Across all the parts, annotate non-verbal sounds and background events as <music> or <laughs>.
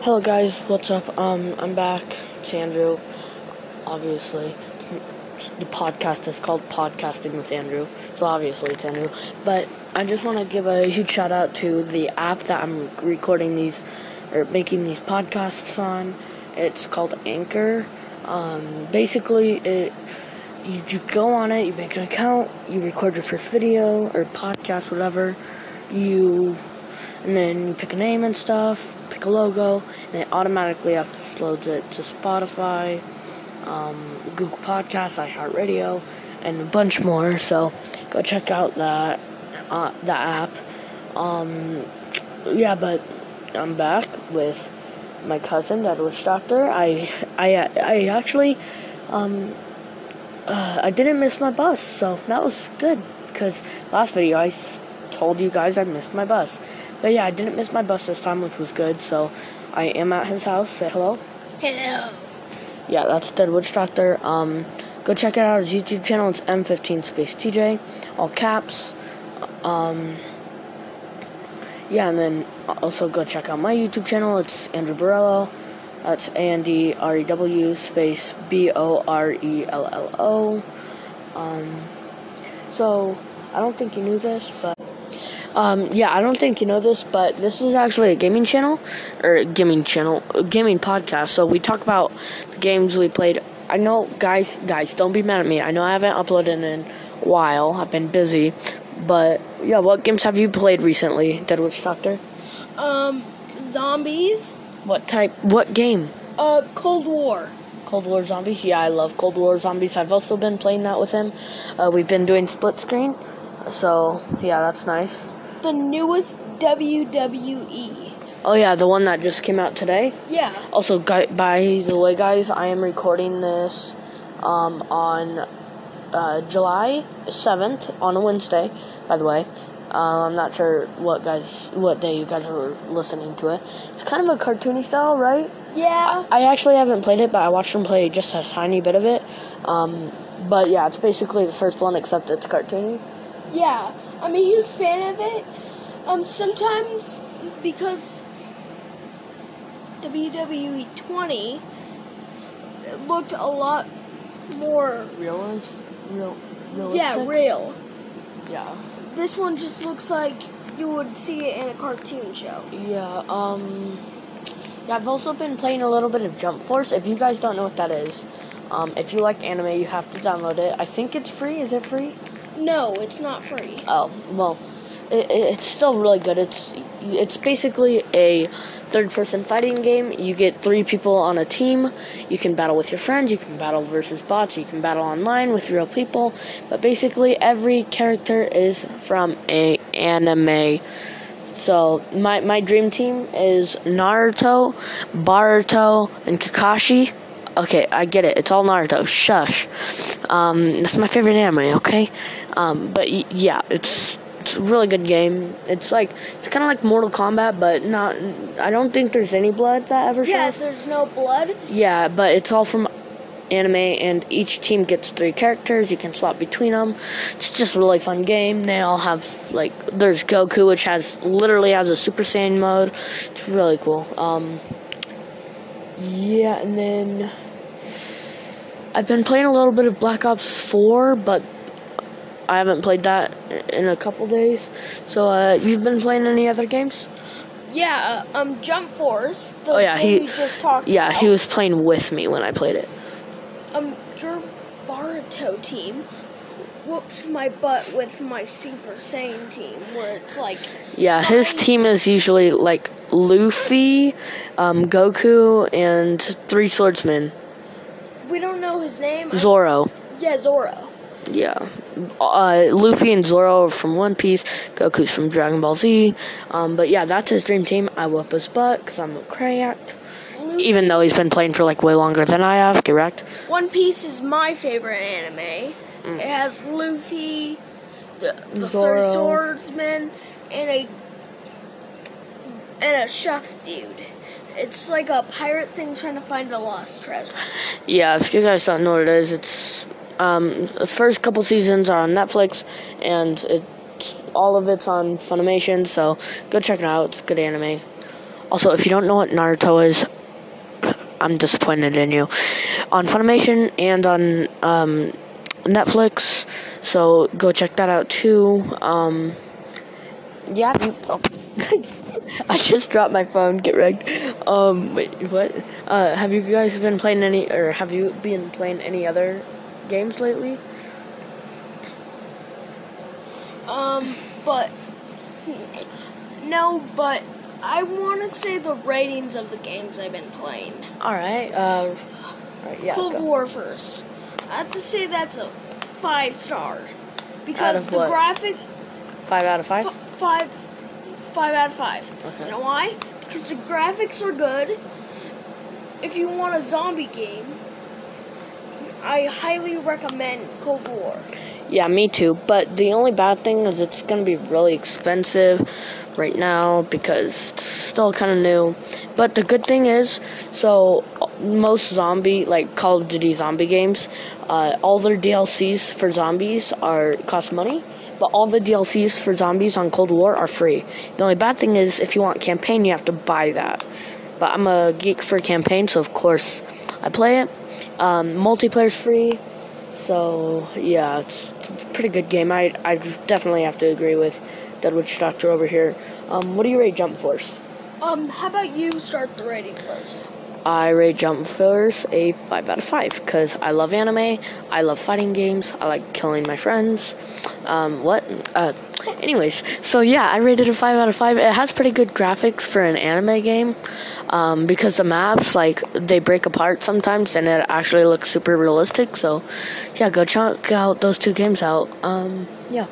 Hello guys, what's up? Um, I'm back. It's Andrew. Obviously, the podcast is called Podcasting with Andrew, so obviously it's Andrew. But I just want to give a huge shout out to the app that I'm recording these or making these podcasts on. It's called Anchor. Um, basically, it you, you go on it, you make an account, you record your first video or podcast, whatever. You and then you pick a name and stuff, pick a logo, and it automatically uploads it to Spotify, um, Google Podcasts, iHeartRadio, and a bunch more. So go check out that uh, that app. Um, yeah, but I'm back with my cousin, that witch doctor. I I I actually um, uh, I didn't miss my bus, so that was good because last video I told you guys I missed my bus. But yeah, I didn't miss my bus this time, which was good. So I am at his house. Say hello. Hello. Yeah, that's Dead Witch Doctor. Um, go check it out. His YouTube channel. It's M15 Space TJ, all caps. Um, yeah, and then also go check out my YouTube channel. It's Andrew Borello. That's A N D R E W space B O R E L L O. Um, so I don't think you knew this, but um, yeah, I don't think you know this, but this is actually a gaming channel or gaming channel, a gaming podcast. So we talk about the games we played. I know, guys, guys, don't be mad at me. I know I haven't uploaded in a while. I've been busy, but yeah, what games have you played recently, Dead Witch Doctor? Um, zombies. What type? What game? Uh, Cold War. Cold War Zombies. Yeah, I love Cold War Zombies. I've also been playing that with him. Uh, we've been doing split screen, so yeah, that's nice. The newest WWE. Oh yeah, the one that just came out today. Yeah. Also, by the way, guys, I am recording this um, on uh, July seventh on a Wednesday. By the way, uh, I'm not sure what guys, what day you guys are listening to it. It's kind of a cartoony style, right? Yeah. I actually haven't played it, but I watched them play just a tiny bit of it. Um, but yeah, it's basically the first one, except it's cartoony. Yeah. I'm a huge fan of it. Um, sometimes because WWE 20 it looked a lot more Realistic? Real, yeah real. Yeah. This one just looks like you would see it in a cartoon show. Yeah, um yeah, I've also been playing a little bit of Jump Force. If you guys don't know what that is, um, if you like anime, you have to download it. I think it's free. Is it free? No, it's not free. Oh well, it, it's still really good. It's it's basically a third-person fighting game. You get three people on a team. You can battle with your friends. You can battle versus bots. You can battle online with real people. But basically, every character is from a anime. So my my dream team is Naruto, Boruto, and Kakashi. Okay, I get it. It's all Naruto. Shush. Um, that's my favorite anime. Okay, um, but y- yeah, it's it's a really good game. It's like it's kind of like Mortal Kombat, but not. I don't think there's any blood that ever Yeah, shows. there's no blood. Yeah, but it's all from anime, and each team gets three characters. You can swap between them. It's just a really fun game. They all have like there's Goku, which has literally has a Super Saiyan mode. It's really cool. Um, yeah, and then I've been playing a little bit of Black Ops 4, but I haven't played that in a couple days. So, uh, you've been playing any other games? Yeah, uh, um, Jump Force. The Oh, yeah, he- we just talked Yeah, about. he was playing with me when I played it. Um, your Baruto team whooped my butt with my Super Saiyan team, where it's like, Yeah, his team is usually like Luffy, um, Goku, and three swordsmen. We don't know his name. Zoro. yeah, Zoro. Yeah. Uh, Luffy and Zoro are from One Piece. Goku's from Dragon Ball Z. Um, but yeah, that's his dream team. I whoop his butt because I'm a cracked. Even though he's been playing for like way longer than I have, correct? One Piece is my favorite anime. Mm. It has Luffy, the, the Zoro. three swordsmen, and a and a chef dude. It's like a pirate thing trying to find a lost treasure. Yeah, if you guys don't know what it is, it's um, the first couple seasons are on Netflix, and it's all of it's on Funimation. So go check it out. It's good anime. Also, if you don't know what Naruto is, I'm disappointed in you. On Funimation and on um, Netflix, so go check that out too. Um, yeah, you, oh. <laughs> I just dropped my phone. Get wrecked. Um, wait, what? Uh, have you guys been playing any, or have you been playing any other games lately? Um, but no, but I want to say the ratings of the games I've been playing. All right. Uh, all right. Yeah. Cold go. War first. I have to say that's a five star because the what? graphic Five out of five. f- five five out of five. Okay. You know why? Because the graphics are good. If you want a zombie game, I highly recommend Cold War. Yeah, me too. But the only bad thing is it's gonna be really expensive right now because it's still kind of new. But the good thing is, so most zombie like Call of Duty zombie games, uh, all their DLCs for zombies are cost money. But all the DLCs for zombies on Cold War are free. The only bad thing is if you want campaign, you have to buy that. But I'm a geek for campaign, so of course I play it. Um, multiplayer's free. So yeah, it's a pretty good game. I I definitely have to agree with Dead Witch Doctor over here. Um, what do you rate Jump Force? Um, how about you start the rating first? I rate Jump Force a five out of five because I love anime. I love fighting games. I like killing my friends. Um, what? Uh, anyways, so yeah, I rated a five out of five. It has pretty good graphics for an anime game um, because the maps like they break apart sometimes and it actually looks super realistic. So yeah, go check out those two games out. Um, yeah.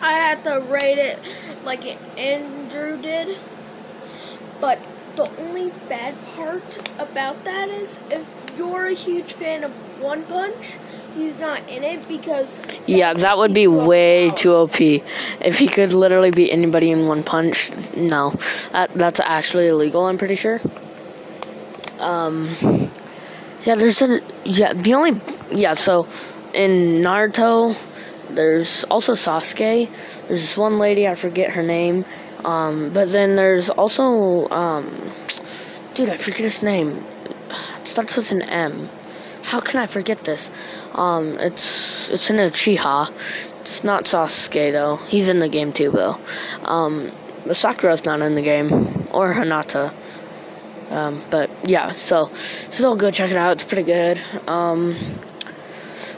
I had to rate it like Andrew did. But the only bad part about that is if you're a huge fan of One Punch, he's not in it because Yeah, that would be way too OP. If he could literally beat anybody in one punch, no, that that's actually illegal. I'm pretty sure. Um, yeah, there's a yeah. The only yeah. So in Naruto, there's also Sasuke. There's this one lady I forget her name. Um, but then there's also um, dude, I forget his name. It starts with an M. How can I forget this? Um, it's it's in Uchiha. It's not Sasuke though. He's in the game too though. Um, Sakura's not in the game or Hinata. Um, but yeah, so still go check it out. It's pretty good. Um,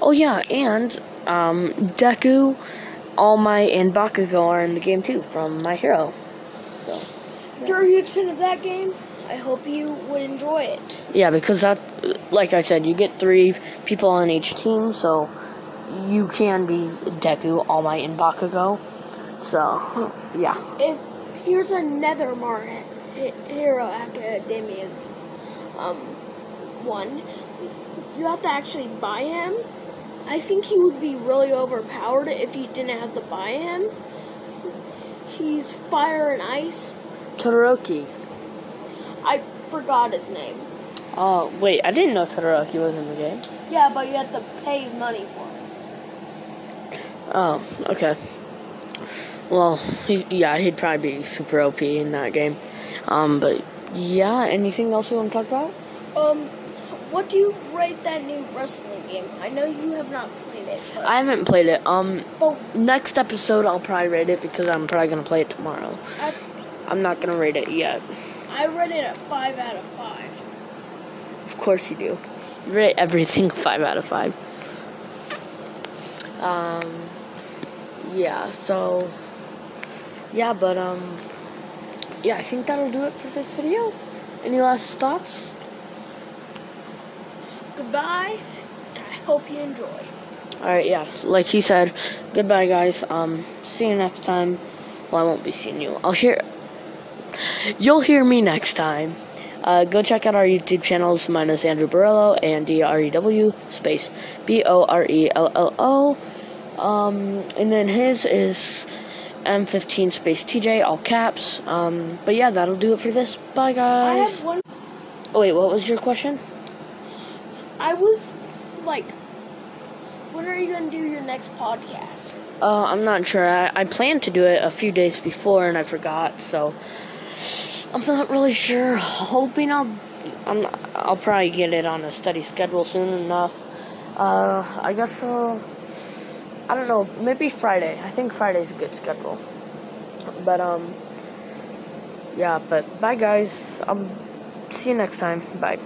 oh yeah, and um, Deku, All Might, and Bakugo are in the game too from My Hero. So If you're a huge fan of that game, I hope you would enjoy it. yeah, because that, like I said, you get three people on each team, so you can be Deku, All Might, and Bakugo. So <laughs> yeah. If here's another My Hero Academia um one, you have to actually buy him. I think he would be really overpowered if you didn't have to buy him. He's fire and ice. Todoroki. I forgot his name. Oh wait, I didn't know Todoroki was in the game. Yeah, but you have to pay money for him. Oh, okay. Well, he, yeah, he'd probably be super OP in that game. Um, but yeah, anything else you want to talk about? Um, what do you rate that new wrestling game? I know you have not played it, but, I haven't played it. Um, but next episode I'll probably rate it because I'm probably gonna play it tomorrow. I, I'm not gonna rate it yet. I rate it a five out of five. Of course you do. Rate everything <laughs> five out of five. Um, yeah. So, yeah, but um, yeah, I think that'll do it for this video. Any last thoughts? Goodbye, I hope you enjoy. All right, yeah. Like he said, goodbye, guys. Um, see you next time. Well, I won't be seeing you. I'll hear. You'll hear me next time. Uh, go check out our YouTube channels. Mine is Andrew Borello and D R E W space B O R E L L O. Um, and then his is M15 space TJ, all caps. Um, but yeah, that'll do it for this. Bye, I guys. have one. Oh, wait, what was your question? I was like, when are you gonna do your next podcast? Uh, I'm not sure. I, I planned to do it a few days before and I forgot. So, I'm not really sure. Hoping I'll, I'm, I'll probably get it on a study schedule soon enough. Uh, I guess uh, I don't know. Maybe Friday. I think Friday's a good schedule. But um, yeah. But bye, guys. Um, see you next time. Bye.